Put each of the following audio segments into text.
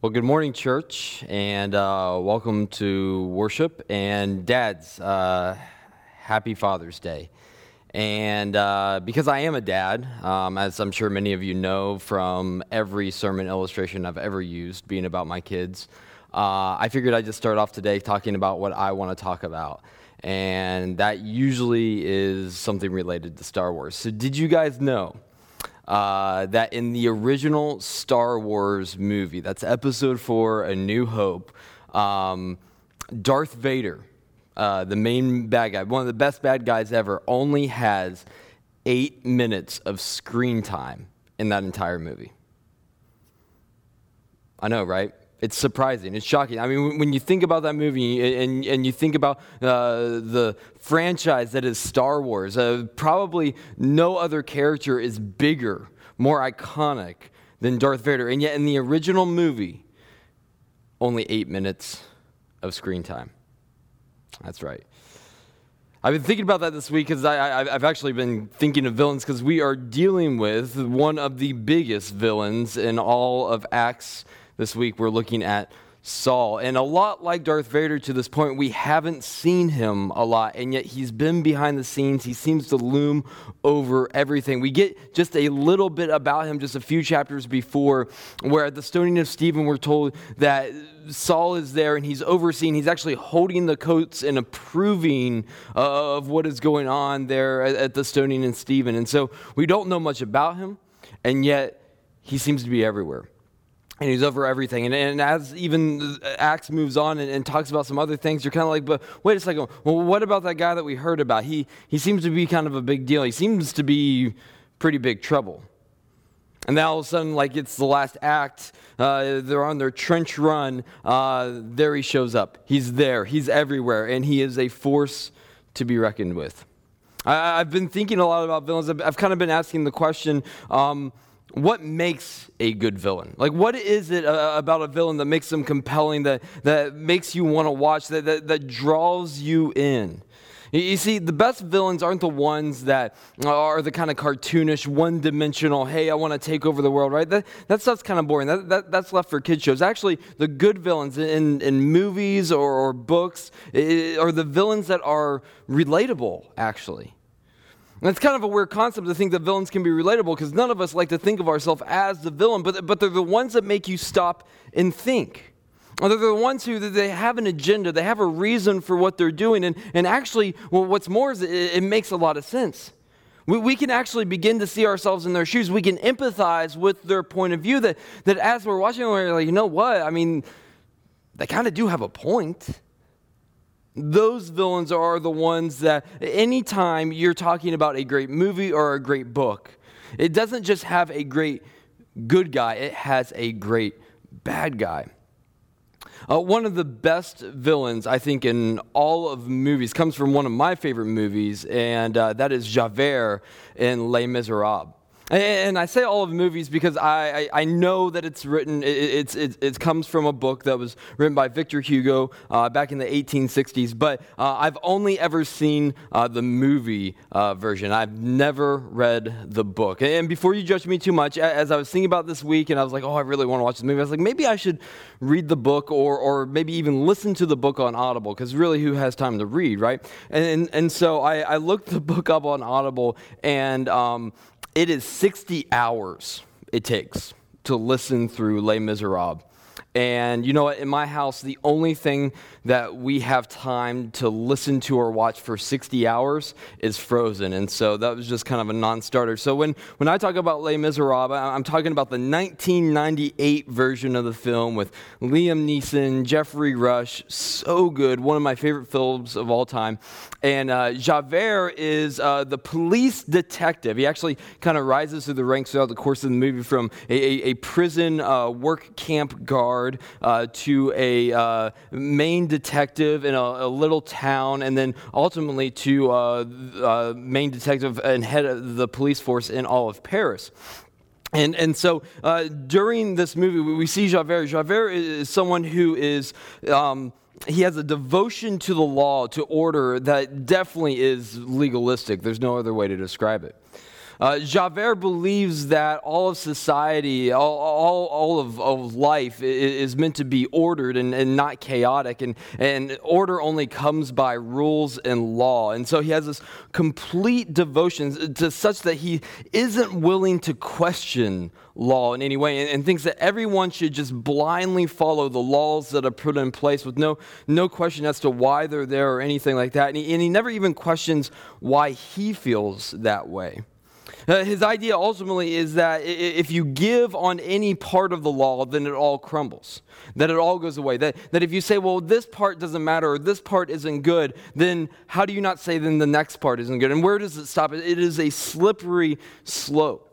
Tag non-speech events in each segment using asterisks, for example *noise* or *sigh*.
Well, good morning, church, and uh, welcome to worship. And dads, uh, happy Father's Day. And uh, because I am a dad, um, as I'm sure many of you know from every sermon illustration I've ever used, being about my kids, uh, I figured I'd just start off today talking about what I want to talk about. And that usually is something related to Star Wars. So, did you guys know? Uh, that in the original Star Wars movie, that's episode four, A New Hope, um, Darth Vader, uh, the main bad guy, one of the best bad guys ever, only has eight minutes of screen time in that entire movie. I know, right? It's surprising. It's shocking. I mean, when you think about that movie and, and you think about uh, the franchise that is Star Wars, uh, probably no other character is bigger, more iconic than Darth Vader. And yet, in the original movie, only eight minutes of screen time. That's right. I've been thinking about that this week because I've actually been thinking of villains because we are dealing with one of the biggest villains in all of Acts this week we're looking at Saul. And a lot like Darth Vader to this point, we haven't seen him a lot, and yet he's been behind the scenes. He seems to loom over everything. We get just a little bit about him just a few chapters before, where at the stoning of Stephen, we're told that Saul is there and he's overseeing, he's actually holding the coats and approving of what is going on there at the stoning of Stephen. And so we don't know much about him, and yet he seems to be everywhere and he's over everything. And, and as even Acts moves on and, and, talks about some other things, you're kind of like, but wait a second. Well, what about that guy that we heard about? He, he seems to be kind of a big deal. He seems to be pretty big trouble. And then all of a sudden, like it's the last act, uh, they're on their trench run. Uh, there he shows up. He's there. He's everywhere. And he is a force to be reckoned with. I, have been thinking a lot about villains. I've, I've, kind of been asking the question. Um, what makes a good villain? Like, what is it uh, about a villain that makes them compelling, that, that makes you want to watch, that, that, that draws you in? You see, the best villains aren't the ones that are the kind of cartoonish, one dimensional, hey, I want to take over the world, right? That, that stuff's kind of boring. That, that, that's left for kids' shows. Actually, the good villains in, in movies or, or books are the villains that are relatable, actually. And it's kind of a weird concept to think that villains can be relatable because none of us like to think of ourselves as the villain, but, but they're the ones that make you stop and think. Or they're the ones who they have an agenda, they have a reason for what they're doing. And, and actually, well, what's more is it, it makes a lot of sense. We, we can actually begin to see ourselves in their shoes. We can empathize with their point of view that, that as we're watching, we're like, you know what? I mean, they kind of do have a point. Those villains are the ones that anytime you're talking about a great movie or a great book, it doesn't just have a great good guy, it has a great bad guy. Uh, one of the best villains, I think, in all of movies comes from one of my favorite movies, and uh, that is Javert in Les Miserables. And I say all of movies because I, I, I know that it's written, it, it's, it, it, comes from a book that was written by Victor Hugo uh, back in the 1860s, but uh, I've only ever seen uh, the movie uh, version. I've never read the book. And before you judge me too much, as I was thinking about this week and I was like, oh, I really want to watch this movie, I was like, maybe I should read the book or, or maybe even listen to the book on Audible, because really, who has time to read, right? And, and so I, I looked the book up on Audible and um, it is 60 hours it takes to listen through Les Miserables. And you know what? In my house, the only thing that we have time to listen to or watch for 60 hours is Frozen. And so that was just kind of a non starter. So when, when I talk about Les Miserables, I'm talking about the 1998 version of the film with Liam Neeson, Geoffrey Rush. So good. One of my favorite films of all time. And uh, Javert is uh, the police detective. He actually kind of rises through the ranks throughout the course of the movie from a, a, a prison uh, work camp guard uh, to a uh, main detective in a, a, little town, and then ultimately to uh, uh, main detective and head of the police force in all of Paris. And, and so uh, during this movie, we see Javert. Javert is someone who is. Um, he has a devotion to the law, to order, that definitely is legalistic. There's no other way to describe it. Uh, Javert believes that all of society, all, all, all of, of life is, meant to be ordered and, and not chaotic, and, and order only comes by rules and law. And so he has this complete devotion to such that he isn't willing to question law in any way and, and, thinks that everyone should just blindly follow the laws that are put in place with no, no question as to why they're there or anything like that. And he, and he never even questions why he feels that way. Uh, his idea ultimately is that if you give on any part of the law, then it all crumbles, that it all goes away. That, that if you say, well, this part doesn't matter or this part isn't good, then how do you not say then the next part isn't good? And where does it stop? It is a slippery slope.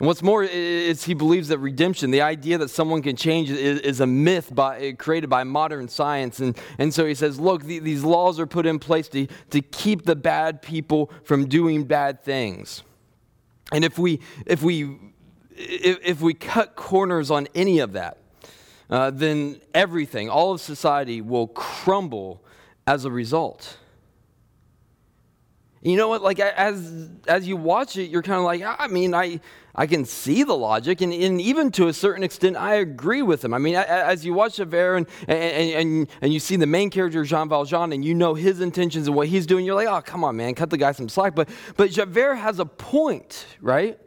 And what's more is he believes that redemption, the idea that someone can change, is, is a myth by, created by modern science. And, and so he says, look, the, these laws are put in place to, to keep the bad people from doing bad things. And if we, if we, if, if we cut corners on any of that, uh, then everything, all of society will crumble as a result. You know what? Like as as you watch it, you're kind of like, I mean, I I can see the logic, and, and even to a certain extent, I agree with him. I mean, as you watch Javert and, and, and, and you see the main character, Jean Valjean, and you know his intentions and what he's doing, you're like, oh, come on, man, cut the guy some slack. But, but Javert has a point, right?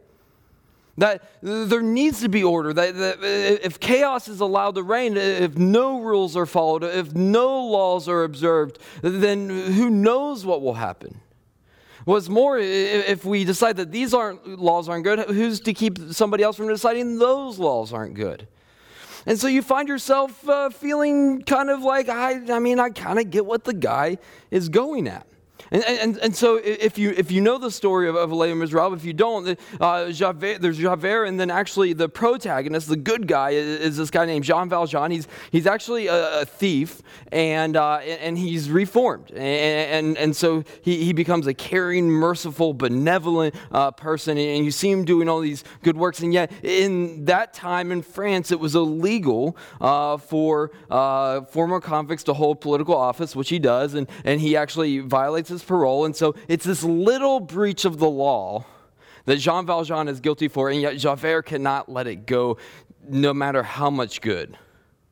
That there needs to be order. That, that, uh, if chaos is allowed to reign, uh, if no rules are followed, if no laws are observed, then who knows what will happen? What's more, if we decide that these aren't laws aren't good, who's to keep somebody else from deciding those laws aren't good? And so you find yourself uh, feeling kind of like, I, I mean, I kind of get what the guy is going at. And, and, and so if you, if you know the story of, of Les Miserables, if you don't, uh, Javert, there's Javert, and then actually the protagonist, the good guy, is, is this guy named Jean Valjean. He's, he's actually a, a thief, and, uh, and he's reformed. And, and, and so he, he becomes a caring, merciful, benevolent uh, person, and you see him doing all these good works. And yet, in that time in France, it was illegal uh, for uh, former convicts to hold political office, which he does, and, and he actually violates his parole. And so it's this little breach of the law that Jean Valjean is guilty for, and yet Javert cannot let it go no matter how much good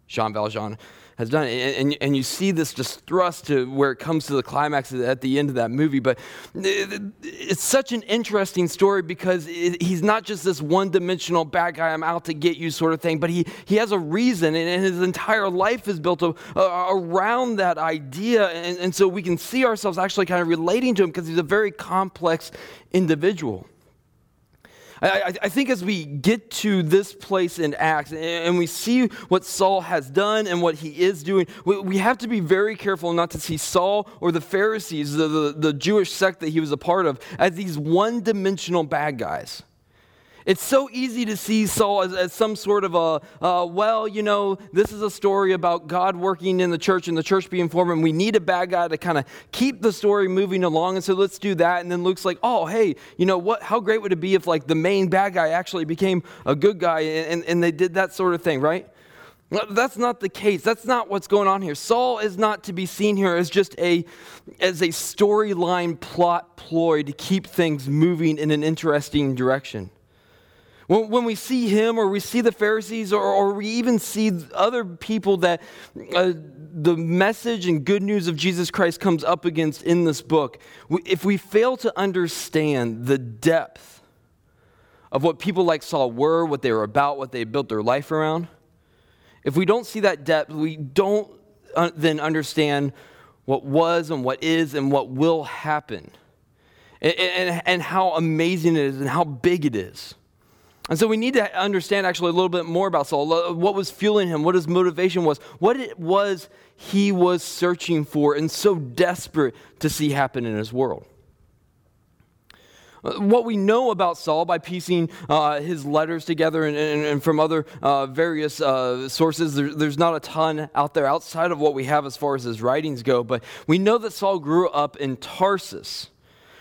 Jean Valjean has done. And, and, and, you see this just thrust to where it comes to the climax at the end of that movie. But it's such an interesting story because it, he's not just this one dimensional bad guy, I'm out to get you sort of thing, but he, he has a reason, and his entire life is built a, a, around that idea. And, and so we can see ourselves actually kind of relating to him because he's a very complex individual. I, I, think as we get to this place in Acts and we see what Saul has done and what he is doing, we, have to be very careful not to see Saul or the Pharisees, the, the, the Jewish sect that he was a part of, as these one dimensional bad guys. It's so easy to see Saul as, as some sort of a, uh, well, you know, this is a story about God working in the church and the church being formed, and we need a bad guy to kind of keep the story moving along. And so let's do that. And then Luke's like, oh, hey, you know what? How great would it be if like the main bad guy actually became a good guy and, and, they did that sort of thing, right? That's not the case. That's not what's going on here. Saul is not to be seen here as just a as a storyline plot ploy to keep things moving in an interesting direction. When, when we see him or we see the Pharisees or, or we even see other people that uh, the message and good news of Jesus Christ comes up against in this book, if we fail to understand the depth of what people like Saul were, what they were about, what they built their life around, if we don't see that depth, we don't uh, then understand what was and what is and what will happen. And, and, and, how amazing it is and how big it is. And so we need to understand actually a little bit more about Saul, what was fueling him, what his motivation was, what it was he was searching for and so desperate to see happen in his world. Uh, what we know about Saul by piecing uh, his letters together and, and, and from other uh, various uh, sources, there, there's not a ton out there outside of what we have as far as his writings go, but we know that Saul grew up in Tarsus,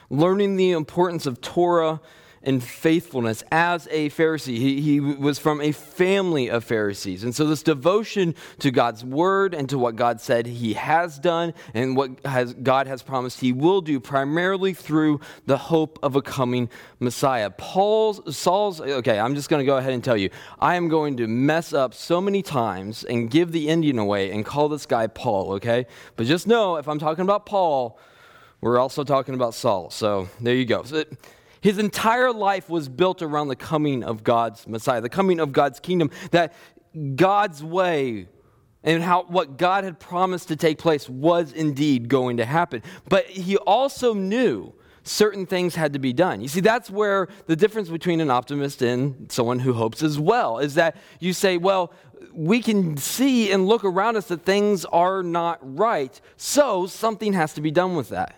learning the importance of Torah in faithfulness as a Pharisee. He, he was from a family of Pharisees. And so, this devotion to God's word and to what God said he has done and what has, God has promised he will do, primarily through the hope of a coming Messiah. Paul's, Saul's, okay, I'm just going to go ahead and tell you, I am going to mess up so many times and give the Indian away and call this guy Paul, okay? But just know if I'm talking about Paul, we're also talking about Saul. So there you go. So his entire life was built around the coming of God's Messiah, the coming of God's kingdom, that God's way and how what God had promised to take place was indeed going to happen. But he also knew certain things had to be done. You see, that's where the difference between an optimist and someone who hopes as well is that you say, well, we can see and look around us that things are not right, so something has to be done with that.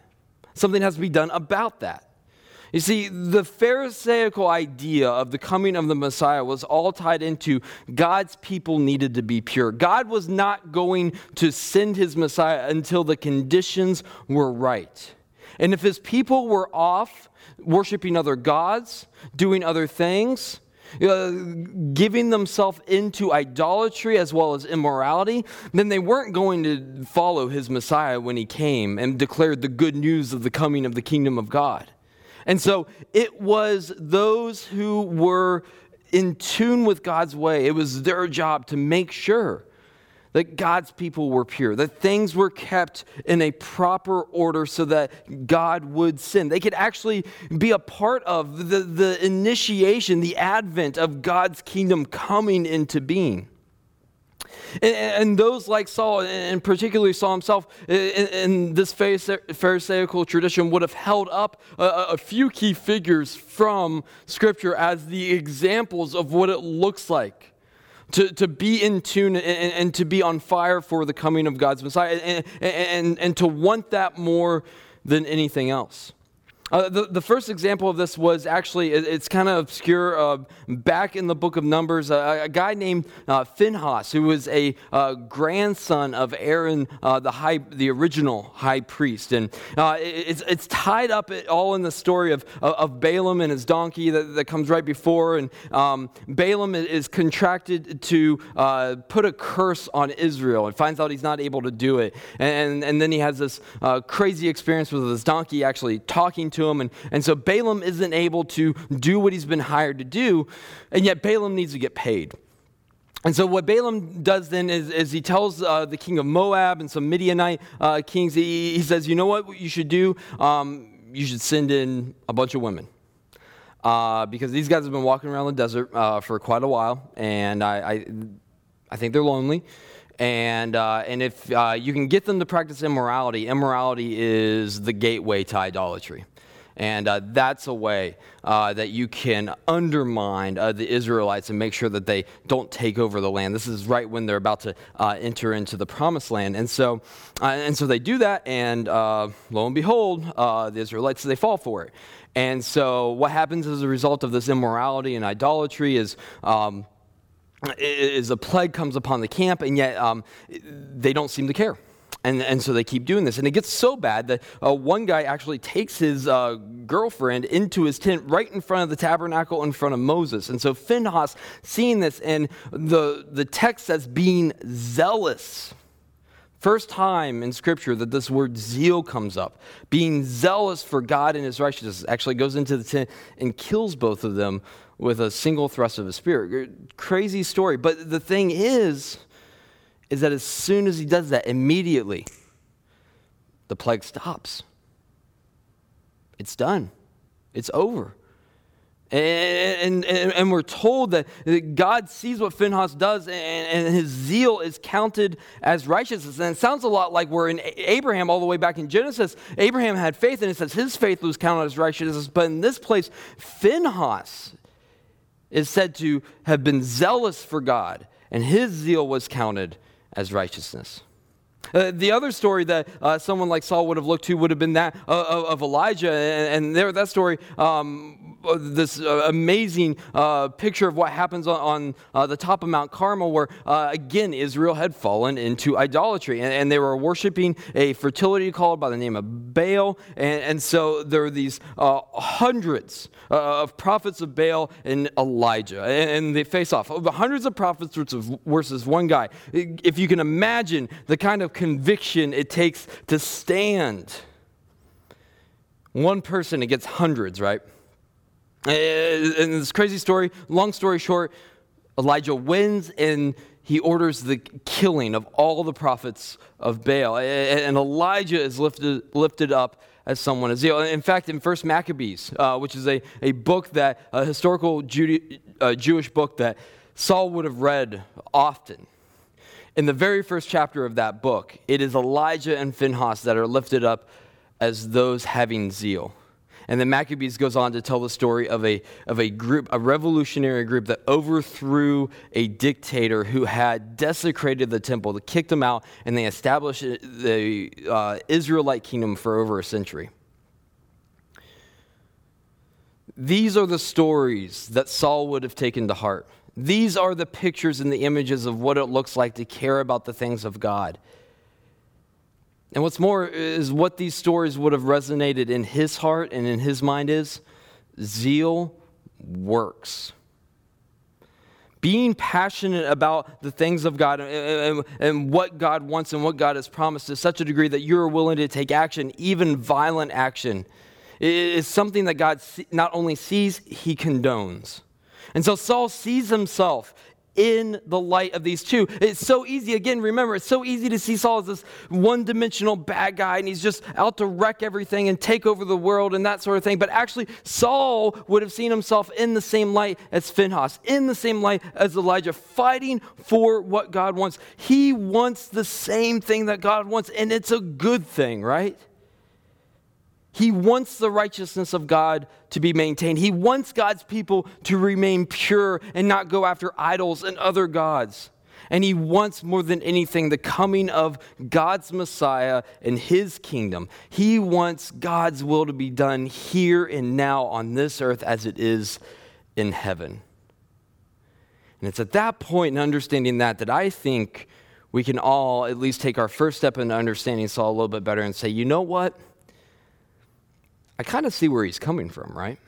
Something has to be done about that. You see, the Pharisaical idea of the coming of the Messiah was all tied into God's people needed to be pure. God was not going to send his Messiah until the conditions were right. And if his people were off worshiping other gods, doing other things, uh, giving themselves into idolatry as well as immorality, then they weren't going to follow his Messiah when he came and declared the good news of the coming of the kingdom of God. And so it was those who were in tune with God's way, it was their job to make sure that God's people were pure, that things were kept in a proper order so that God would sin. They could actually be a part of the, the initiation, the advent of God's kingdom coming into being. And, and, those like Saul, and particularly Saul himself, in, in this Pharisaical tradition, would have held up a, a, few key figures from Scripture as the examples of what it looks like to, to be in tune and, and, to be on fire for the coming of God's Messiah and, and, and to want that more than anything else. Uh, the, the first example of this was actually, it, it's kind of obscure. Uh, back in the book of Numbers, a guy named uh, Phinehas, who was a uh, grandson of Aaron, uh, the, high, the original high priest. And it's, it's tied up all in the story of, of Balaam and his donkey that, that comes right before. And um, Balaam is contracted to put a curse on Israel and finds out he's not able to do it. And, and then he has this crazy experience with his donkey actually talking to to him. And, and so Balaam isn't able to do what he's been hired to do, and yet Balaam needs to get paid. And so, what Balaam does then is, is he tells uh, the king of Moab and some Midianite uh, kings, he, he, says, You know what, you should do? Um, you should send in a bunch of women. Uh, because these guys have been walking around the desert uh, for quite a while, and I, I, I think they're lonely. And, uh, and if uh, you can get them to practice immorality, immorality is the gateway to idolatry. And uh, that's a way uh, that you can undermine uh, the Israelites and make sure that they don't take over the land. This is right when they're about to uh, enter into the promised land. And so, uh, and so they do that, and uh, lo and behold, the Israelites, they fall for it. And so, what happens as a result of this immorality and idolatry is. Um, is a plague comes upon the camp, and yet um, they don't seem to care. And, and so they keep doing this. And it gets so bad that uh, one guy actually takes his uh, girlfriend into his tent right in front of the tabernacle in front of Moses. And so Phinehas, seeing this, and the, the text says being zealous. First time in Scripture that this word zeal comes up. Being zealous for God and his righteousness actually goes into the tent and kills both of them with a single thrust of a spear. Crazy story. But the thing is, is that as soon as he does that, immediately the plague stops. It's done, it's over. And, and, and, we're told that God sees what Phinehas does, and, and, his zeal is counted as righteousness. And it sounds a lot like we're in Abraham all the way back in Genesis. Abraham had faith, and it says his faith was counted as righteousness. But in this place, Phinehas is said to have been zealous for God, and his zeal was counted as righteousness. Uh, the other story that uh, someone like Saul would have looked to would have been that uh, of, Elijah, and, and, there, that story um, uh, this uh, amazing uh, picture of what happens on, on the top of Mount Carmel, where again Israel had fallen into idolatry, and, and, they were worshiping a fertility cult by the name of Baal, and, and so there were these hundreds of prophets of Baal and Elijah, and, and, they face off. Hundreds of prophets versus one guy. If you can imagine the kind of conviction it takes to stand one person it gets hundreds, right? And this crazy story, long story short, Elijah wins and he orders the killing of all the prophets of Baal. And Elijah is lifted, lifted up as someone as Zeal. In fact, in First Maccabees, uh, which is a, a book that, a historical Jude, uh, Jewish book that Saul would have read often, in the very first chapter of that book, it is Elijah and Phinehas that are lifted up as those having zeal. And then Maccabees goes on to tell the story of a, of a group, a revolutionary group that overthrew a dictator who had desecrated the temple, they kicked him out, and they established the uh, Israelite kingdom for over a century. These are the stories that Saul would have taken to heart. These are the pictures and the images of what it looks like to care about the things of God. And what's more is what these stories would have resonated in his heart and in his mind is zeal works. Being passionate about the things of God and, and, what God wants and what God has promised to such a degree that you're willing to take action, even violent action, is something that God not only sees, he condones. And so Saul sees himself in the light of these two. It's so easy, again, remember, it's so easy to see Saul as this one dimensional bad guy and he's just out to wreck everything and take over the world and that sort of thing. But actually, Saul would have seen himself in the same light as Phinehas, in the same light as Elijah, fighting for what God wants. He wants the same thing that God wants, and it's a good thing, right? He wants the righteousness of God to be maintained. He wants God's people to remain pure and not go after idols and other gods. And he wants more than anything the coming of God's Messiah and his kingdom. He wants God's will to be done here and now on this earth as it is in heaven. And it's at that point in understanding that that I think we can all at least take our first step in understanding Saul a little bit better and say, you know what? I kind of see where he's coming from, right?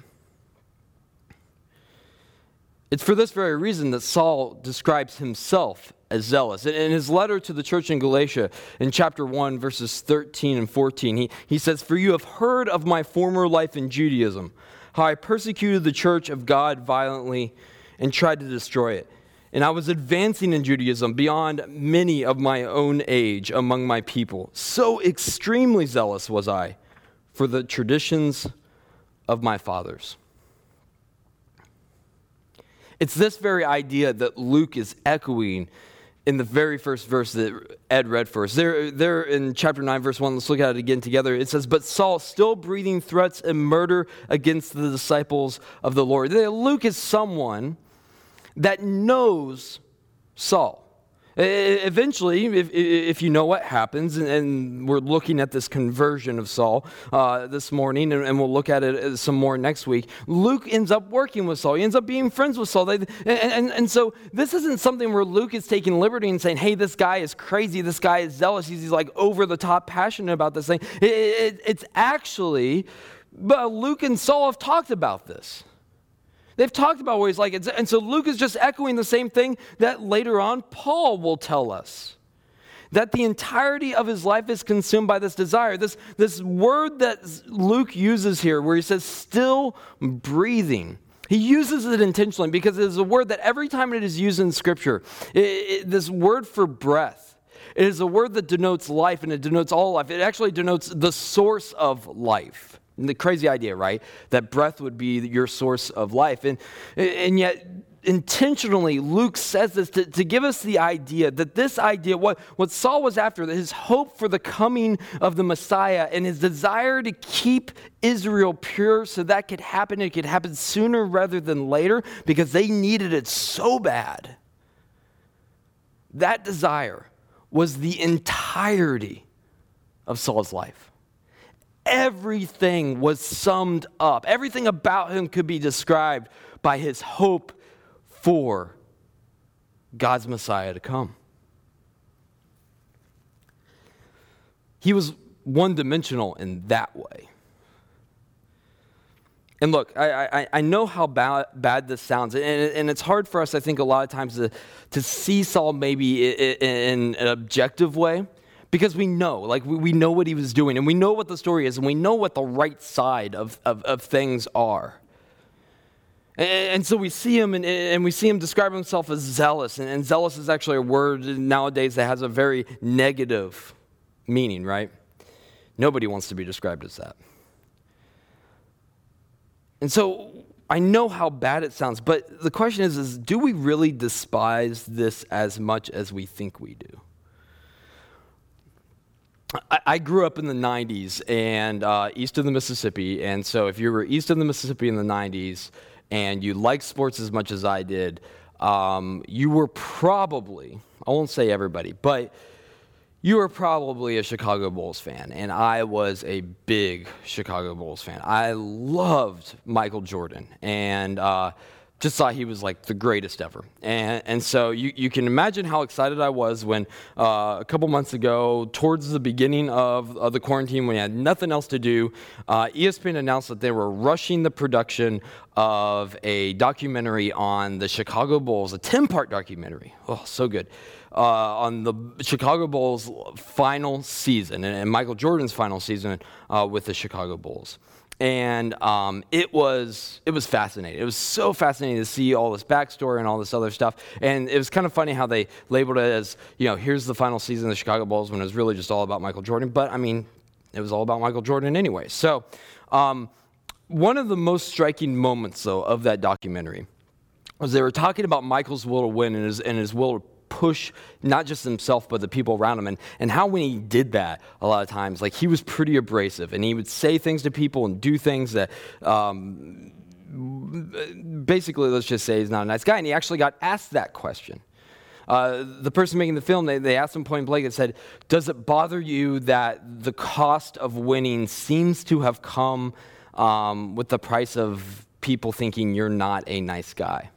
It's for this very reason that Saul describes himself as zealous. In his letter to the church in Galatia, in chapter 1, verses 13 and 14, he, he says, For you have heard of my former life in Judaism, how I persecuted the church of God violently and tried to destroy it. And I was advancing in Judaism beyond many of my own age among my people. So extremely zealous was I for the traditions of my fathers. It's this very idea that Luke is echoing in the very first verse that Ed read for us. There, there in chapter 9, verse 1, let's look at it again together. It says, But Saul, still breathing threats and murder against the disciples of the Lord. Luke is someone that knows Saul. Eventually, if, if you know what happens, and we're looking at this conversion of Saul uh, this morning, and, and, we'll look at it some more next week, Luke ends up working with Saul. He ends up being friends with Saul. They, and, and, and so this isn't something where Luke is taking liberty and saying, hey, this guy is crazy, this guy is zealous, he's, he's like over the top passionate about this thing. It, it, it's actually, but Luke and Saul have talked about this. They've talked about what he's like. And so Luke is just echoing the same thing that later on Paul will tell us that the entirety of his life is consumed by this desire. This, this word that Luke uses here, where he says, still breathing. He uses it intentionally because it is a word that every time it is used in Scripture, it, it, this word for breath, it is a word that denotes life and it denotes all life. It actually denotes the source of life. The crazy idea, right? That breath would be your source of life. And, and yet, intentionally, Luke says this to, to give us the idea that this idea, what, what Saul was after, that his hope for the coming of the Messiah and his desire to keep Israel pure so that could happen, it could happen sooner rather than later because they needed it so bad. That desire was the entirety of Saul's life everything was summed up. Everything about him could be described by his hope for God's Messiah to come. He was one dimensional in that way. And look, I, I, I know how bad, bad this sounds, and, and, it's hard for us, I think, a lot of times to, to see Saul maybe in, in an objective way because we know, like, we, we know what he was doing, and we know what the story is, and we know what the right side of, of, of things are. And, so we see him, and, and, we see him describe himself as zealous, and, and zealous is actually a word nowadays that has a very negative meaning, right? Nobody wants to be described as that. And so I know how bad it sounds, but the question is, is do we really despise this as much as we think we do? I, grew up in the 90s and uh, east of the Mississippi, and so if you were east of the Mississippi in the 90s and you liked sports as much as I did, um, you were probably, I won't say everybody, but you were probably a Chicago Bulls fan, and I was a big Chicago Bulls fan. I loved Michael Jordan, and uh, just thought he was like the greatest ever. And, and so you, you can imagine how excited I was when uh, a couple months ago, towards the beginning of, of the quarantine, when I had nothing else to do, uh, ESPN announced that they were rushing the production of a documentary on the Chicago Bulls, a 10 part documentary. Oh, so good uh, on the Chicago Bulls' final season and, and Michael Jordan's final season uh, with the Chicago Bulls. And um, it was it was fascinating. It was so fascinating to see all this backstory and all this other stuff. And it was kind of funny how they labeled it as you know here's the final season of the Chicago Bulls when it was really just all about Michael Jordan. But I mean, it was all about Michael Jordan anyway. So um, one of the most striking moments though of that documentary was they were talking about Michael's will to win and his, and his will to push not just himself but the people around him. And, and how when he did that a lot of times like he was pretty abrasive. And he would say things to people and do things that um, basically let's just say he's not a nice guy. And he actually got asked that question. Uh, the person making the film, they, they asked him point blank and said, Does it bother you that the cost of winning seems to have come um, with the price of people thinking you're not a nice guy?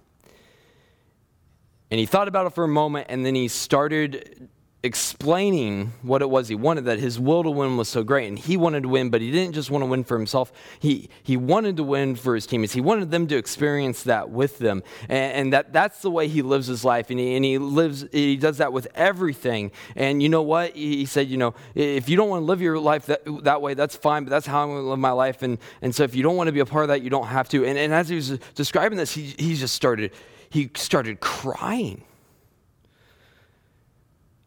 And he thought about it for a moment, and then he started explaining what it was he wanted that his will to win was so great and he wanted to win but he didn't just want to win for himself. He, he wanted to win for his teammates. He wanted them to experience that with them. And, and that, that's the way he lives his life and he, and he lives he does that with everything. And you know what? He said you know if you don't want to live your life that, that way that's fine but that's how i'm going to live my life and, and so if you don't want to be a part of that you don't have to. And, and as he was describing this he, he just started he started crying.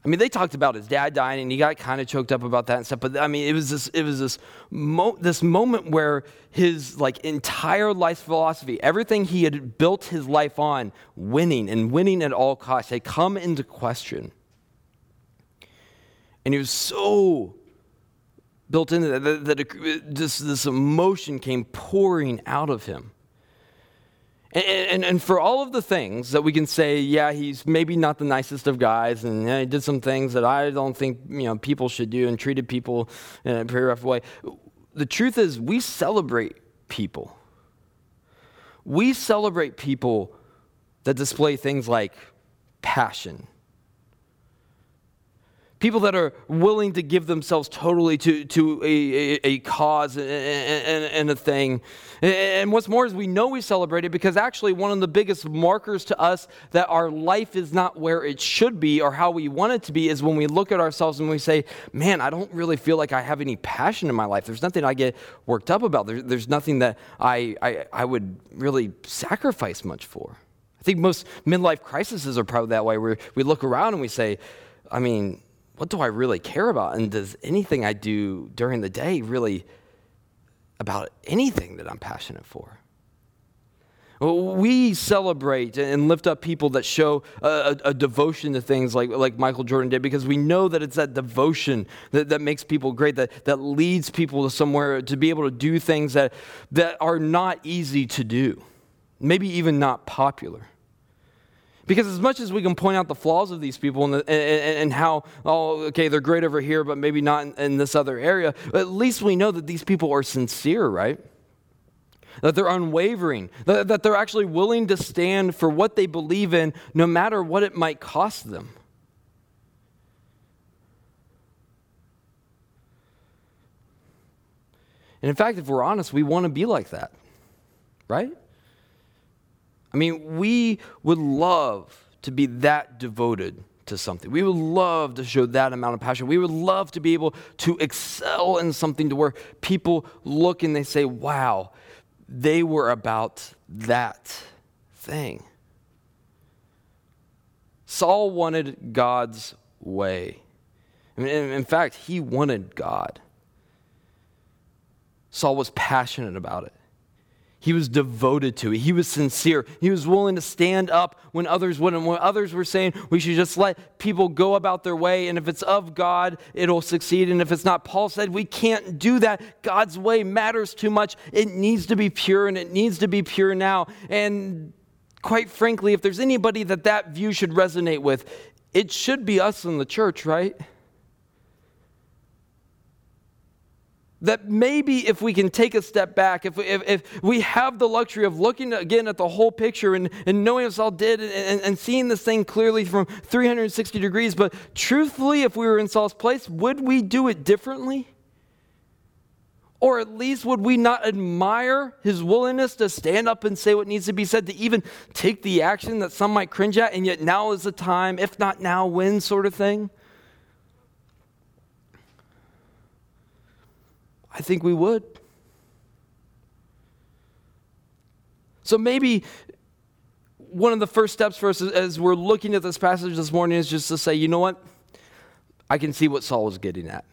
I mean, they talked about his dad dying, and he got kind of choked up about that and stuff. But I mean, it was this, it was this, mo- this moment where his like entire life philosophy, everything he had built his life on, winning and winning at all costs, had come into question. And he was so built into that that, that this, this emotion came pouring out of him. And, and, and, for all of the things that we can say, yeah, he's maybe not the nicest of guys, and yeah, he did some things that I don't think you know people should do, and treated people in a pretty rough way. The truth is, we celebrate people. We celebrate people that display things like passion, people that are willing to give themselves totally to, to a, a, a cause and, and, and, a thing. And what's more is we know we celebrate it because actually one of the biggest markers to us that our life is not where it should be or how we want it to be is when we look at ourselves and we say, man, I don't really feel like I have any passion in my life. There's nothing I get worked up about. There, there's nothing that I, I, I would really sacrifice much for. I think most midlife crises are probably that way where we look around and we say, I mean, what do I really care about? And does anything I do during the day really about anything that I'm passionate for? We celebrate and lift up people that show a, a, devotion to things like, like Michael Jordan did because we know that it's that devotion that, that makes people great, that, that leads people to somewhere to be able to do things that, that are not easy to do, maybe even not popular. Because as much as we can point out the flaws of these people and, the, and, and, how, oh, okay, they're great over here, but maybe not in, in this other area, at least we know that these people are sincere, right? That they're unwavering, that, that they're actually willing to stand for what they believe in, no matter what it might cost them. And in fact, if we're honest, we want to be like that, right? I mean, we would love to be that devoted to something. We would love to show that amount of passion. We would love to be able to excel in something to where people look and they say, wow, they were about that thing. Saul wanted God's way. In fact, he wanted God. Saul was passionate about it. He was devoted to it. He was sincere. He was willing to stand up when others wouldn't. When others were saying we should just let people go about their way, and if it's of God, it'll succeed. And if it's not, Paul said we can't do that. God's way matters too much. It needs to be pure, and it needs to be pure now. And quite frankly, if there's anybody that that view should resonate with, it should be us in the church, right? That maybe if we can take a step back, if, if, if, we have the luxury of looking again at the whole picture and, and knowing what Saul did and, and, and seeing this thing clearly from 360 degrees, but truthfully, if we were in Saul's place, would we do it differently? Or at least would we not admire his willingness to stand up and say what needs to be said, to even take the action that some might cringe at, and yet now is the time, if not now, when sort of thing? I think we would. So maybe one of the first steps for us as we're looking at this passage this morning is just to say, you know what? I can see what Saul was getting at.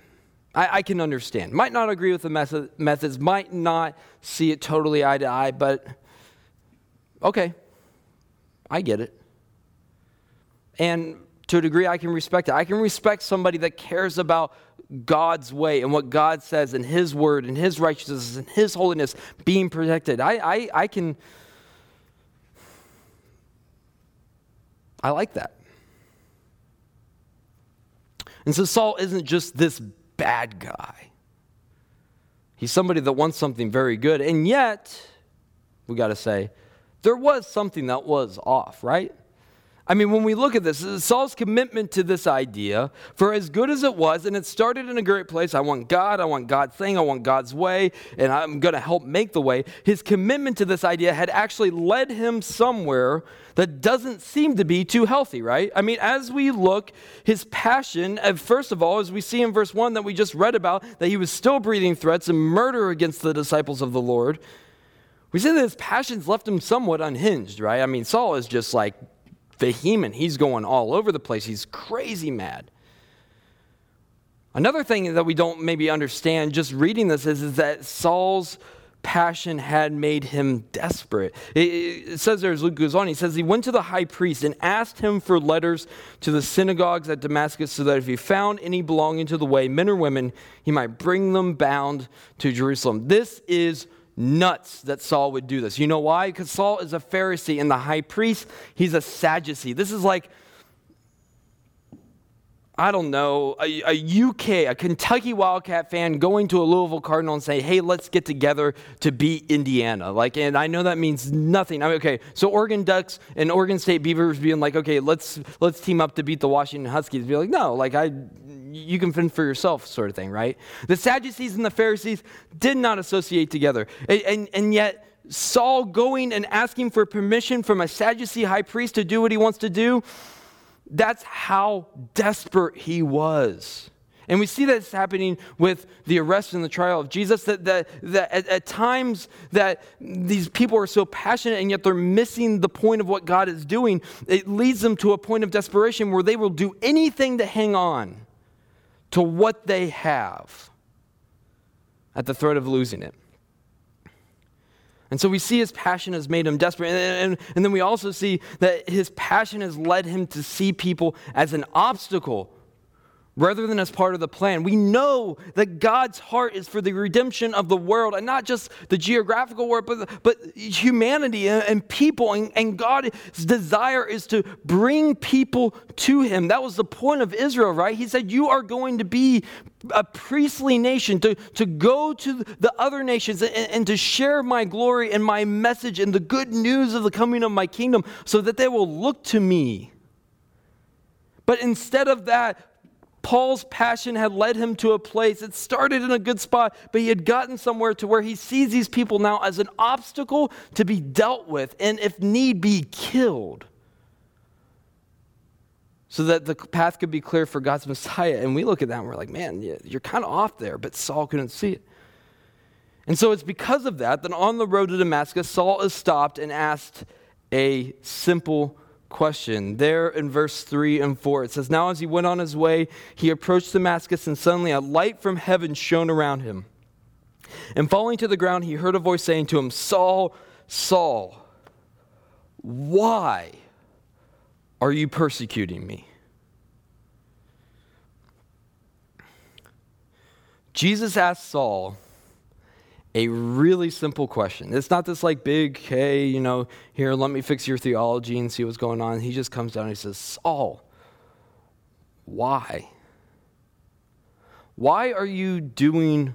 I, I can understand. Might not agree with the method, methods, might not see it totally eye to eye, but okay, I get it. And to a degree, I can respect it. I can respect somebody that cares about God's way and what God says and His word and His righteousness and His holiness being protected. I, I, I can, I like that. And so Saul isn't just this bad guy. He's somebody that wants something very good. And yet, we got to say, there was something that was off, right? I mean, when we look at this, Saul's commitment to this idea, for as good as it was, and it started in a great place I want God, I want God's thing, I want God's way, and I'm going to help make the way. His commitment to this idea had actually led him somewhere that doesn't seem to be too healthy, right? I mean, as we look, his passion, uh, first of all, as we see in verse 1 that we just read about, that he was still breathing threats and murder against the disciples of the Lord. We see that his passions left him somewhat unhinged, right? I mean, Saul is just like vehement. He's going all over the place. He's crazy mad. Another thing that we don't maybe understand just reading this is, is that Saul's passion had made him desperate. It, it, says there, as Luke goes on, he says he went to the high priest and asked him for letters to the synagogues at Damascus so that if he found any belonging to the way, men or women, he might bring them bound to Jerusalem. This is nuts that Saul would do this. You know why? Because Saul is a Pharisee and the high priest, he's a Sadducee. This is like, I don't know, a, a, UK, a Kentucky Wildcat fan going to a Louisville Cardinal and say, hey, let's get together to beat Indiana. Like, and I know that means nothing. I mean, okay, so Oregon Ducks and Oregon State Beavers being like, okay, let's let's team up to beat the Washington Huskies. Be like, no, like I you can fend for yourself, sort of thing, right? The Sadducees and the Pharisees did not associate together. And, and, and, yet, Saul going and asking for permission from a Sadducee high priest to do what he wants to do, that's how desperate he was. And we see this happening with the arrest and the trial of Jesus, that, that, that at, at, times that these people are so passionate and yet they're missing the point of what God is doing. It leads them to a point of desperation where they will do anything to hang on to what they have at the threat of losing it. And so we see his passion has made him desperate. And, and, and, then we also see that his passion has led him to see people as an obstacle rather than as part of the plan. We know that God's heart is for the redemption of the world, and not just the geographical world, but, but humanity and, and people. And, and God's desire is to bring people to Him. That was the point of Israel, right? He said, You are going to be a priestly nation, to, to go to the other nations and, and to share my glory and my message and the good news of the coming of my kingdom so that they will look to me. But instead of that, Paul's passion had led him to a place. It started in a good spot, but he had gotten somewhere to where he sees these people now as an obstacle to be dealt with and, if need be, killed. So that the path could be clear for God's Messiah. And we look at that and we're like, man, you're kind of off there, but Saul couldn't see it. And so it's because of that that on the road to Damascus, Saul is stopped and asked a simple question. There in verse 3 and 4, it says, Now as he went on his way, he approached Damascus, and suddenly a light from heaven shone around him. And falling to the ground, he heard a voice saying to him, Saul, Saul, why are you persecuting me? Jesus asked Saul, a really simple question. It's not this like big, hey, you know, here, let me fix your theology and see what's going on. He just comes down and he says, Saul, why? Why are you doing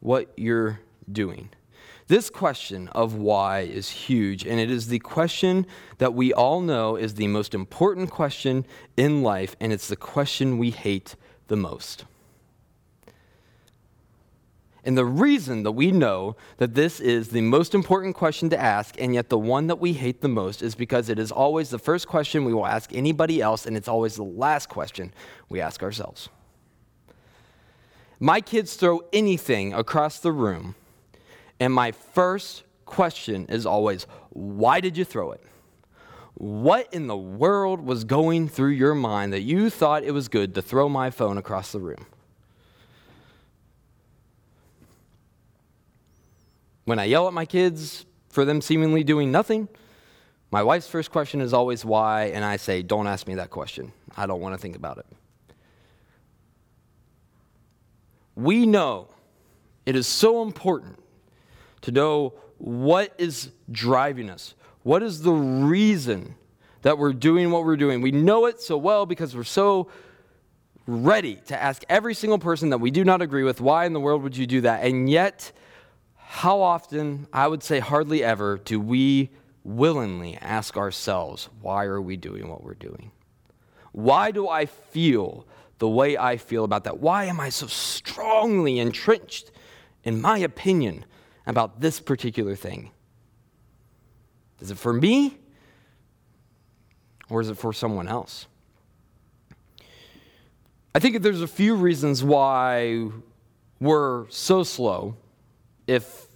what you're doing? This question of why is huge, and it is the question that we all know is the most important question in life, and it's the question we hate the most. And the reason that we know that this is the most important question to ask, and yet the one that we hate the most, is because it is always the first question we will ask anybody else, and it's always the last question we ask ourselves. My kids throw anything across the room, and my first question is always, Why did you throw it? What in the world was going through your mind that you thought it was good to throw my phone across the room? When I yell at my kids for them seemingly doing nothing, my wife's first question is always why, and I say, Don't ask me that question. I don't want to think about it. We know it is so important to know what is driving us. What is the reason that we're doing what we're doing? We know it so well because we're so ready to ask every single person that we do not agree with, why in the world would you do that? And yet, how often, I would say hardly ever, do we willingly ask ourselves, why are we doing what we're doing? Why do I feel the way I feel about that? Why am I so strongly entrenched in my opinion about this particular thing? Is it for me or is it for someone else? I think there's a few reasons why we're so slow if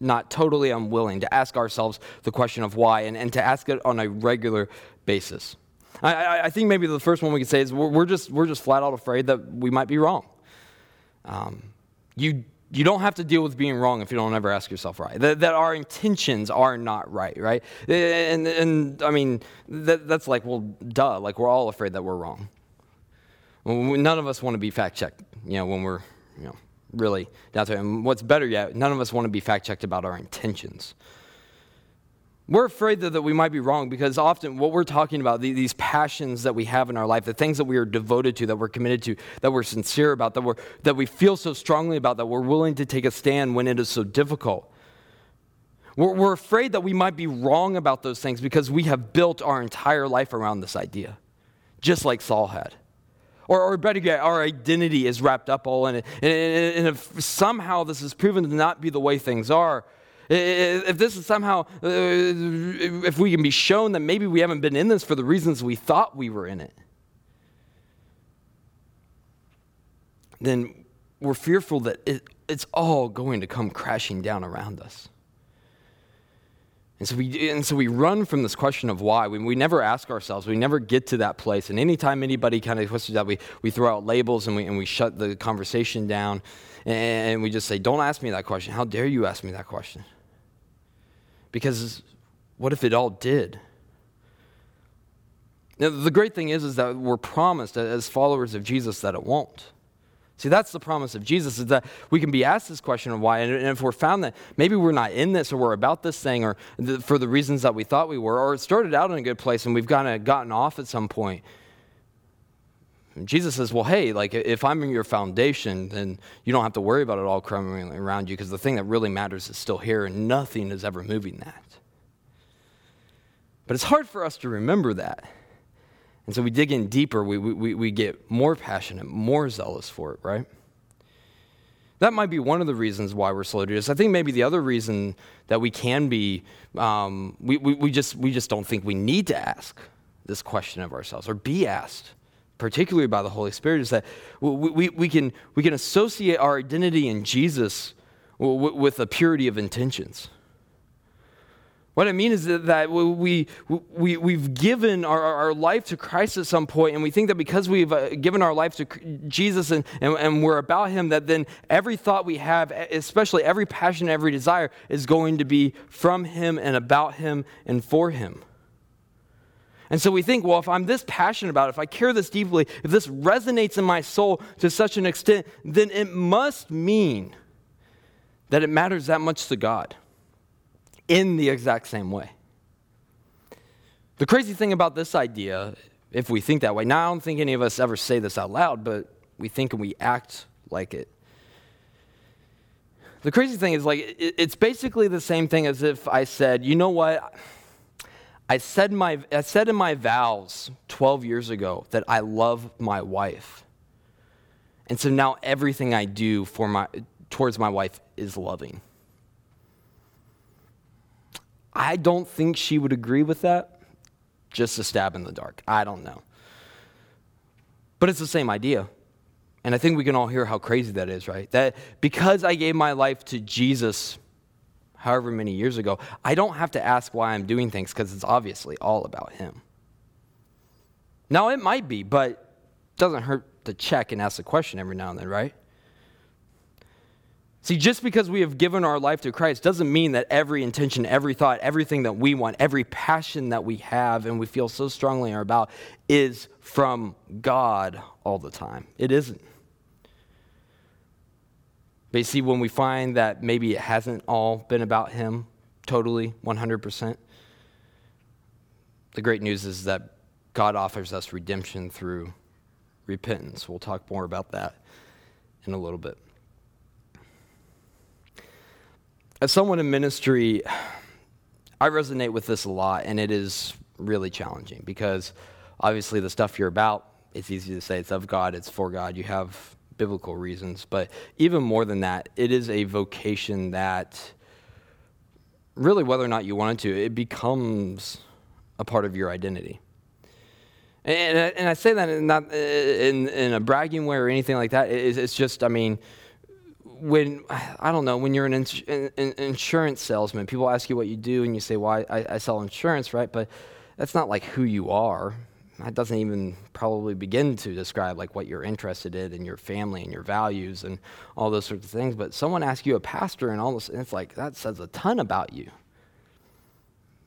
not totally unwilling to ask ourselves the question of why and, and to ask it on a regular basis. I, I, think maybe the first one we could say is we're, we're, just, we're just flat out afraid that we might be wrong. Um, you, you don't have to deal with being wrong if you don't ever ask yourself right. That, that our intentions are not right, right? And, and I mean, that, that's like, well, duh, like we're all afraid that we're wrong. None of us want to be fact checked, you know, when we're, you know, really down to it. And what's better yet, none of us want to be fact checked about our intentions. We're afraid that, that we might be wrong because often what we're talking about, the, these passions that we have in our life, the things that we are devoted to, that we're committed to, that we're sincere about, that, we're, that we feel so strongly about, that we're willing to take a stand when it is so difficult. We're, we're afraid that we might be wrong about those things because we have built our entire life around this idea, just like Saul had. Or, or better yet, our identity is wrapped up all in it. And, and if somehow this is proven to not be the way things are, if this is somehow, uh, if we can be shown that maybe we haven't been in this for the reasons we thought we were in it, then we're fearful that it, it's all going to come crashing down around us. And so, we, and so we run from this question of why. We, we never ask ourselves, we never get to that place. And anytime anybody kind of questions that, we, we throw out labels and we, and we shut the conversation down and we just say, Don't ask me that question. How dare you ask me that question? Because what if it all did? Now, the great thing is, is that we're promised as followers of Jesus that it won't. See, that's the promise of Jesus is that we can be asked this question of why. And if we're found that maybe we're not in this or we're about this thing or the, for the reasons that we thought we were, or it started out in a good place and we've kind of gotten off at some point. And Jesus says, well, hey, like if I'm in your foundation, then you don't have to worry about it all crumbling around you because the thing that really matters is still here and nothing is ever moving that. But it's hard for us to remember that. And so we dig in deeper, we, we, we get more passionate, more zealous for it, right? That might be one of the reasons why we're slow to this. I think maybe the other reason that we can be, um, we, we, we, just, we just don't think we need to ask this question of ourselves or be asked, particularly by the Holy Spirit, is that we, we, we, can, we can associate our identity in Jesus with a purity of intentions. What I mean is that we, we, we've given our, our life to Christ at some point, and we think that because we've uh, given our life to Jesus and, and, and we're about Him, that then every thought we have, especially every passion, every desire, is going to be from Him and about Him and for Him. And so we think, well, if I'm this passionate about it, if I care this deeply, if this resonates in my soul to such an extent, then it must mean that it matters that much to God in the exact same way. The crazy thing about this idea, if we think that way, now I don't think any of us ever say this out loud, but we think and we act like it. The crazy thing is, like, it's basically the same thing as if I said, you know what? I said, my, I said in my vows 12 years ago that I love my wife. And so now everything I do for my, towards my wife is loving. I don't think she would agree with that. Just a stab in the dark. I don't know. But it's the same idea. And I think we can all hear how crazy that is, right? That because I gave my life to Jesus however many years ago, I don't have to ask why I'm doing things because it's obviously all about Him. Now, it might be, but it doesn't hurt to check and ask the question every now and then, right? See, just because we have given our life to Christ doesn't mean that every intention, every thought, everything that we want, every passion that we have and we feel so strongly about is from God all the time. It isn't. But you see, when we find that maybe it hasn't all been about Him totally, 100%, the great news is that God offers us redemption through repentance. We'll talk more about that in a little bit. As someone in ministry, I resonate with this a lot, and it is really challenging because obviously the stuff you're about, it's easy to say it's of God, it's for God, you have biblical reasons. But even more than that, it is a vocation that really, whether or not you wanted to, it becomes a part of your identity. And, and I say that not in, in a bragging way or anything like that. It's just, I mean, when I don't know when you're an, ins- an, insurance salesman, people ask you what you do, and you say, "Well, I, I sell insurance, right?" But that's not like who you are. That doesn't even probably begin to describe like what you're interested in and your family and your values and all those sorts of things. But someone asks you a pastor and all this, and it's like that says a ton about you.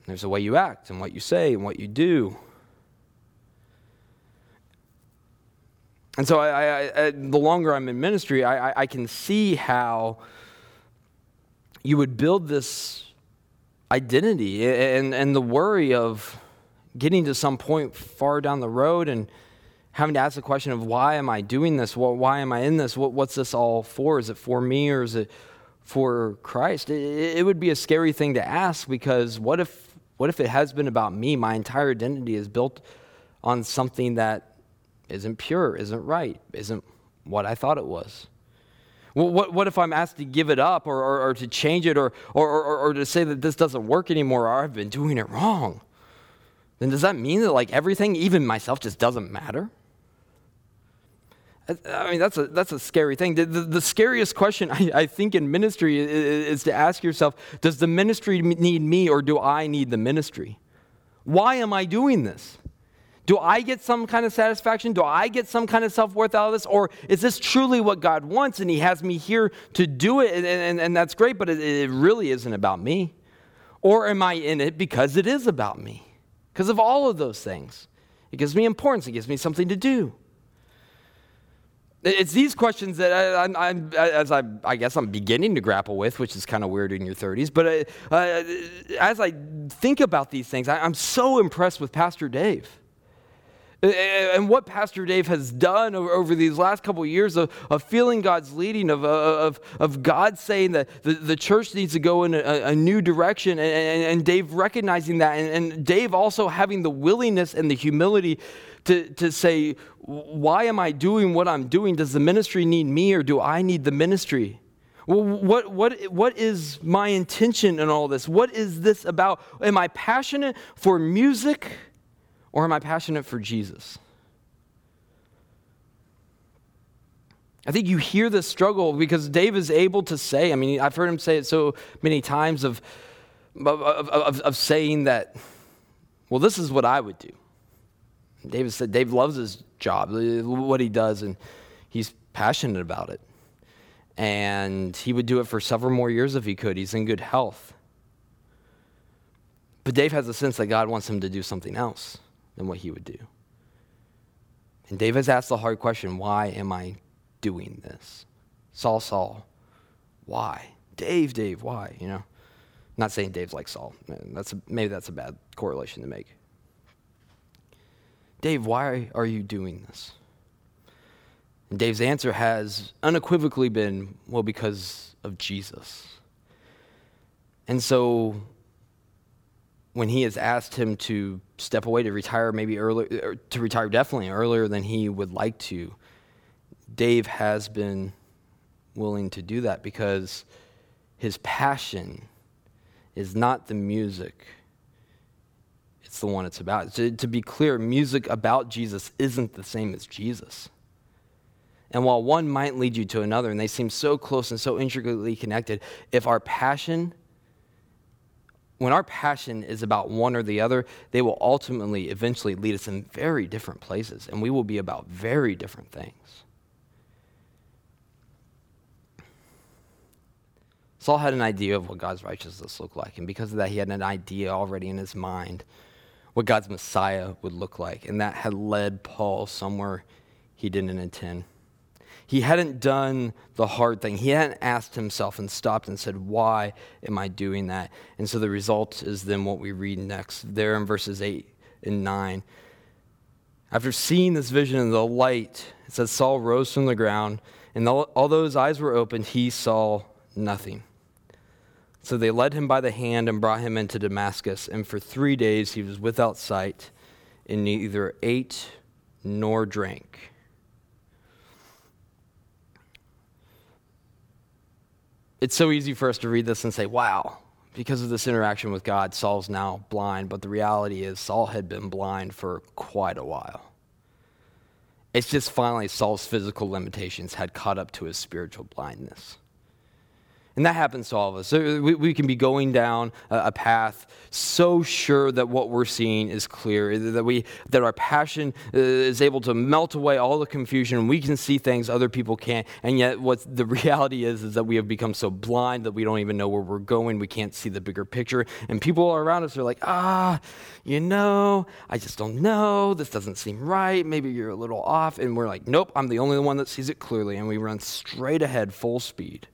There's the way you act and what you say and what you do. And so, I, I, I, the longer I'm in ministry, I, can see how you would build this identity and, and the worry of getting to some point far down the road and having to ask the question of why am I doing this? why am I in this? What, what's this all for? Is it for me or is it for Christ? It, it would be a scary thing to ask because what if, what if it has been about me? My entire identity is built on something that isn't pure, isn't right, isn't what I thought it was? What, what if I'm asked to give it up or, or, or to change it or, or, or, or to say that this doesn't work anymore or I've been doing it wrong? Then does that mean that like everything, even myself, just doesn't matter? I mean, that's a, that's a scary thing. The, the, the scariest question, I, I, think, in ministry is, is to ask yourself Does the ministry need me or do I need the ministry? Why am I doing this? Do I get some kind of satisfaction? Do I get some kind of self worth out of this? Or is this truly what God wants and He has me here to do it? And, and, and that's great, but it, it really isn't about me. Or am I in it because it is about me? Because of all of those things. It gives me importance, it gives me something to do. It's these questions that I, am as I, I, guess I'm beginning to grapple with, which is kind of weird in your 30s. But uh, uh, as I think about these things, I, I'm so impressed with Pastor Dave. And what Pastor Dave has done over these last couple of years of, of feeling God's leading, of, of, of God saying that the, the church needs to go in a, a new direction, and, and, and, Dave recognizing that, and, and Dave also having the willingness and the humility to, to say, why am I doing what I'm doing? Does the ministry need me or do I need the ministry? Well, what, what, what is my intention in all this? What is this about? Am I passionate for music or am I passionate for Jesus? I think you hear this struggle because Dave is able to say, I mean, I've heard him say it so many times of, of, of, of saying that, well, this is what I would do. David said Dave loves his job, what he does, and he's passionate about it. And he would do it for several more years if he could. He's in good health. But Dave has a sense that God wants him to do something else than what he would do. And Dave has asked the hard question why am I doing this? Saul, Saul, why? Dave, Dave, why? You know, not saying Dave's like Saul. That's a, maybe that's a bad correlation to make. Dave, why are you doing this? And Dave's answer has unequivocally been, well, because of Jesus. And so when he has asked him to step away to retire maybe earlier to retire definitely earlier than he would like to dave has been willing to do that because his passion is not the music it's the one it's about. To, to be clear, music about Jesus isn't the same as Jesus. And while one might lead you to another, and they seem so close and so intricately connected, if our passion, when our passion is about one or the other, they will ultimately, eventually lead us in very different places, and we will be about very different things. Saul had an idea of what God's righteousness looked like, and because of that, he had an idea already in his mind what God's Messiah would look like. And that had led Paul somewhere he didn't intend. He hadn't done the hard thing. He hadn't asked himself and stopped and said, Why am I doing that? And so the result is then what we read next, there in verses 8 and 9. After seeing this vision of the light, it says Saul rose from the ground, and although his eyes were opened, he saw nothing. So they led him by the hand and brought him into Damascus. And for three days he was without sight and neither ate nor drank. It's so easy for us to read this and say, wow, because of this interaction with God, Saul's now blind. But the reality is, Saul had been blind for quite a while. It's just finally Saul's physical limitations had caught up to his spiritual blindness. And that happens to all of us. We, we can be going down a, path so sure that what we're seeing is clear, that, we, that our passion uh, is able to melt away all the confusion. We can see things other people can't. And yet, what the *laughs* reality is, is that we have become so blind that we don't even know where we're going. We can't see the bigger picture. And people around us are like, ah, you know, I just don't know. This doesn't seem right. Maybe you're a little off. And we're like, nope, I'm the only one that sees it clearly. And we run straight ahead, full speed.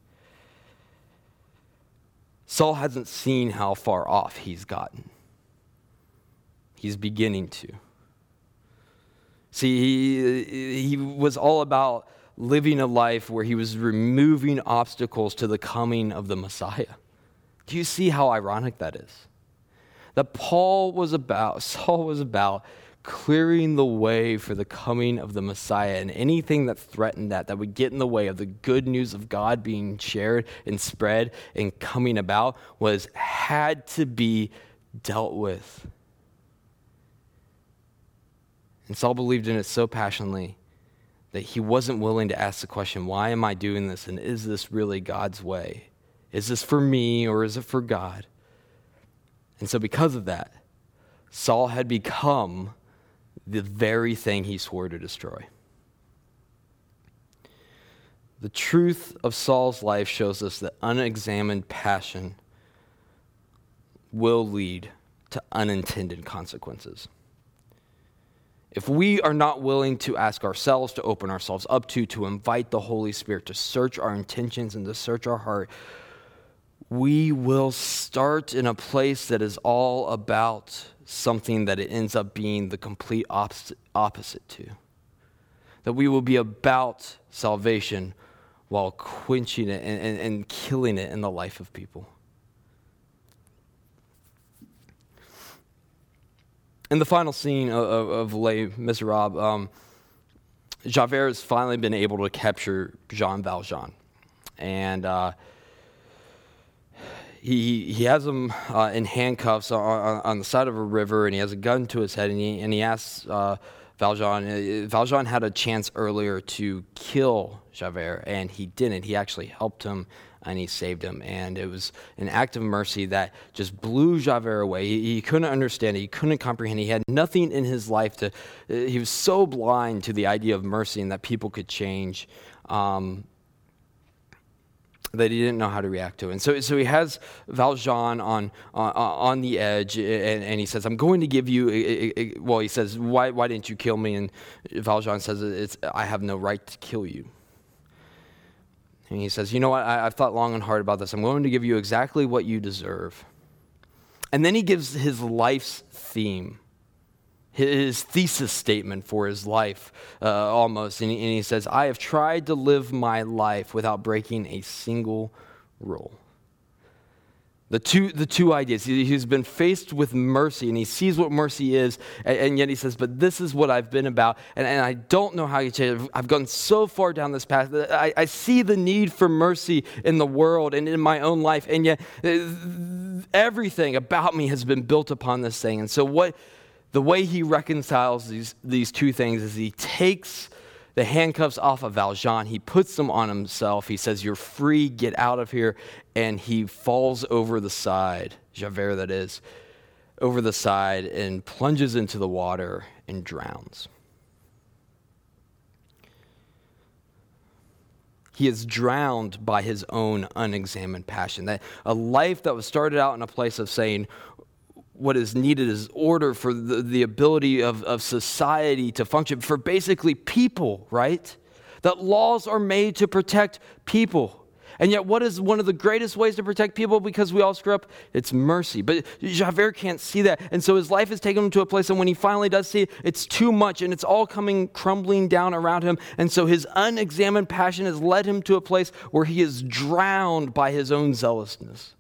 Saul hasn't seen how far off he's gotten. He's beginning to. See, he, he was all about living a life where he was removing obstacles to the coming of the Messiah. Do you see how ironic that is? That Paul was about, *laughs* Saul was about clearing the way for the coming of the Messiah and anything that threatened that, that would get in the way of the good news of God being shared and spread and coming about, was had to be dealt with. And Saul believed in it so passionately that he wasn't willing to ask the question, why am I doing this? And is this really God's way? Is this for me or is it for God? And so, because of that, Saul had become the very thing he swore to destroy. The truth of Saul's life shows us that unexamined passion will lead to unintended consequences. if we are not willing to ask ourselves, to open ourselves up to, to invite the Holy Spirit to search our intentions and to search our heart, we will start in a place that is all about something that it ends up being the complete opposite, opposite to. That we will be about salvation while quenching it and, and, and killing it in the life of people. In the final scene of, of, of Les Miserables, um, Javert has finally been able to capture Jean Valjean. And uh, he, he has him uh, in handcuffs on, on, the side of a river, and he has a gun to his head, and he, and he asks uh, Valjean. Uh, Valjean had a chance earlier to kill Javert, and he didn't. He actually helped him and he saved him. And it was an act of mercy that just blew Javert away. He, he couldn't understand it, he couldn't comprehend. He had nothing in his life to, uh, he was so blind to the idea of mercy and that people could change. Um, that he didn't know how to react to. And so, so he has Valjean on, on, on the edge, and, and he says, I'm going to give you, a, a, a, well, he says, why, why didn't you kill me? And Valjean says, it's, I have no right to kill you. And he says, You know what? I, I've thought long and hard about this. I'm going to give you exactly what you deserve. And then he gives his life's theme, his thesis statement for his life uh, almost. And he, and he says, I have tried to live my life without breaking a single rule. The two, the two ideas. He, has been faced with mercy and he sees what mercy is, and, and, yet he says, But this is what I've been about, and, and I don't know how you change it. I've gone so far down this path. I, I see the need for mercy in the world and in my own life, and yet uh, everything about me has been built upon this thing. And so, what the way he reconciles these, these two things is he takes the handcuffs off of Valjean. He puts them on himself. He says, You're free, get out of here. And he falls over the side, Javert, that is, over the side and plunges into the water and drowns. He is drowned by his own unexamined passion. That a life that was started out in a place of saying, what is needed is order for the, the ability of, of society to function, for basically people, right? That laws are made to protect people. And yet, what is one of the greatest ways to protect people because we all screw up? It's mercy. But Javert can't see that. And so his life has taken him to a place, and when he finally does see it, it's too much, and it's all coming crumbling down around him. And so his unexamined passion has led him to a place where he is drowned by his own zealousness.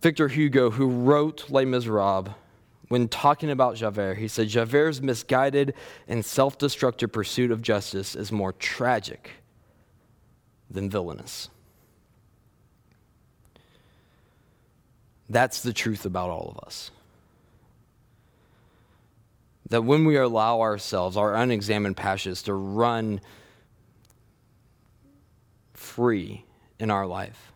Victor Hugo, who wrote Les Miserables, when talking about Javert, he said Javert's misguided and self destructive pursuit of justice is more tragic than villainous. That's the truth about all of us. That when we allow ourselves, our unexamined passions, to run free in our life,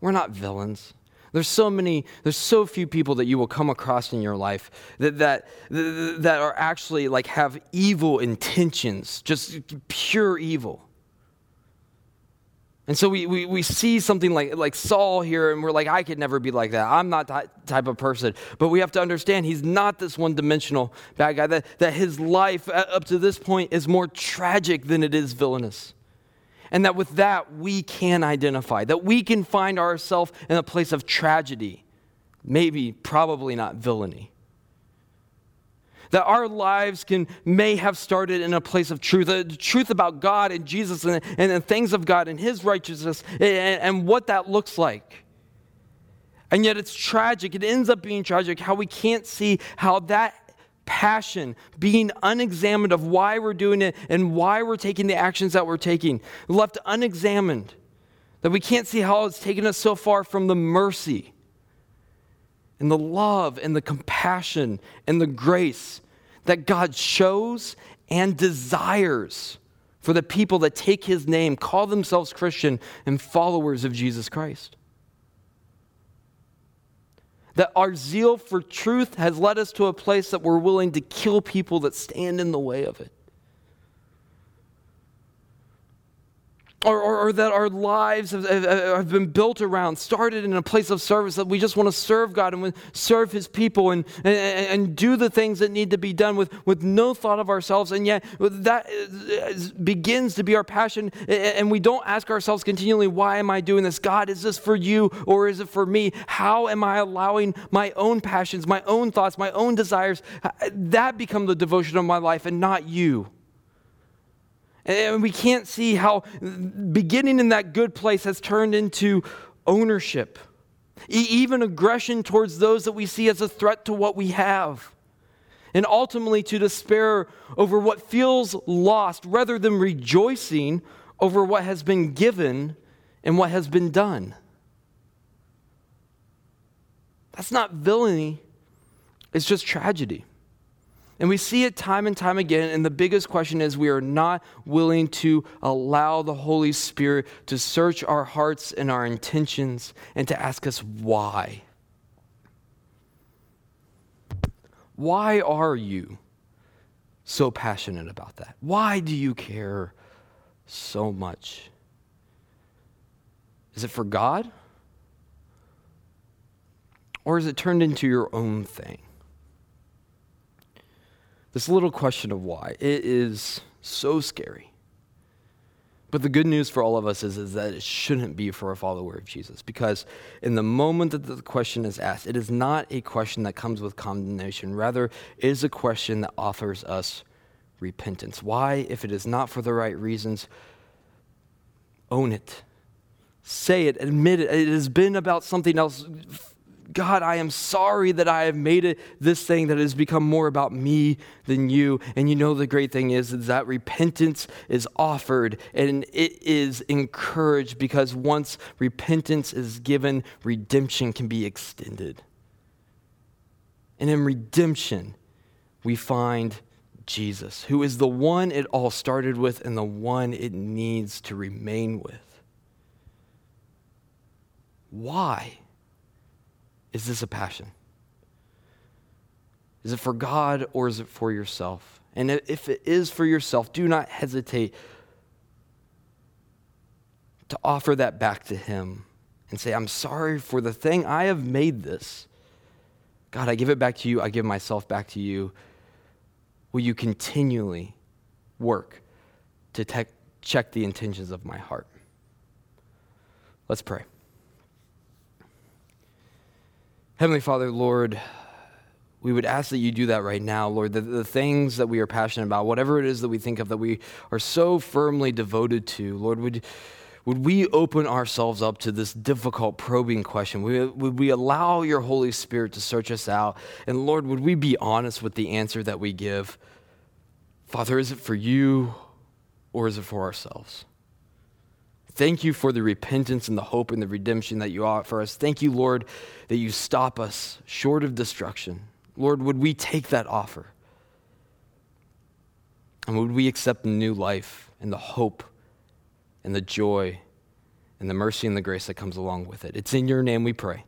we're not villains. There's so many, there's so few people that you will come across in your life that, that, that are actually like have evil intentions, just pure evil. And so we, we, we see something like, like Saul here, and we're like, I could never be like that. I'm not that type of person. But we have to understand he's not this one dimensional bad guy, that, that his life uh, up to this point is more tragic than it is villainous and that with that we can identify, that we can find ourselves in a place of tragedy, maybe, probably not villainy. That our lives can may have started in a place of truth, the truth about God and Jesus and, and the things of God and His righteousness and, and what that looks like. And yet it's tragic. It ends up being tragic how we can't see how that passion, being unexamined of why we're doing it and why we're taking the actions that we're taking, left unexamined. That we can't see how it's taken us so far from the mercy and the love and the compassion and the grace that God shows and desires for the people that take his name, call themselves Christian, and followers of Jesus Christ. That our zeal for truth has led us to a place that we're willing to kill people that stand in the way of it. Or, or, or, that our lives have, have, been built around, started in a place of service, that we just want to serve God and serve His people and, and, and do the things that need to be done with, with no thought of ourselves. And yet, that begins to be our passion. And we don't ask ourselves continually, why am I doing this? God, is this for you or is it for me? How am I allowing my own passions, my own thoughts, my own desires, that become the devotion of my life and not you? And we can't see how beginning in that good place has turned into ownership, even aggression towards those that we see as a threat to what we have, and ultimately to despair over what feels lost rather than rejoicing over what has been given and what has been done. That's not villainy, it's just tragedy. And we see it time and time again. And the biggest question is we are not willing to allow the Holy Spirit to search our hearts and our intentions and to ask us why. Why are you so passionate about that? Why do you care so much? Is it for God? Or is it turned into your own thing? This little question of why, it is so scary. But the good news for all of us is, is that it shouldn't be for a follower of Jesus. Because in the moment that the question is asked, it is not a question that comes with condemnation. Rather, it is a question that offers us repentance. Why, if it is not for the right reasons, own it. Say it, admit it. It has been about something else God, I am sorry that I have made it this thing that has become more about me than you. And you know, the great thing is, is that repentance is offered and it is encouraged because once repentance is given, redemption can be extended. And in redemption, we find Jesus, who is the one it all started with and the one it needs to remain with. Why? Is this a passion? Is it for God or is it for yourself? And if it is for yourself, do not hesitate to offer that back to Him and say, I'm sorry for the thing. I have made this. God, I give it back to you. I give myself back to you. Will you continually work to te- check the intentions of my heart? Let's pray. Heavenly Father, Lord, we would ask that you do that right now, Lord, the, the things that we are passionate about, whatever it is that we think of that we are so firmly devoted to, Lord, would, would we open ourselves up to this difficult probing question? Would, would we allow your Holy Spirit to search us out? And Lord, would we be honest with the answer that we give? Father, is it for you or is it for ourselves? Thank you for the repentance and the hope and the redemption that you offer us. Thank you, Lord, that you stop us short of destruction. Lord, would we take that offer? And would we accept the new life and the hope and the joy and the mercy and the grace that comes along with it? It's in your name we pray.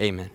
Amen.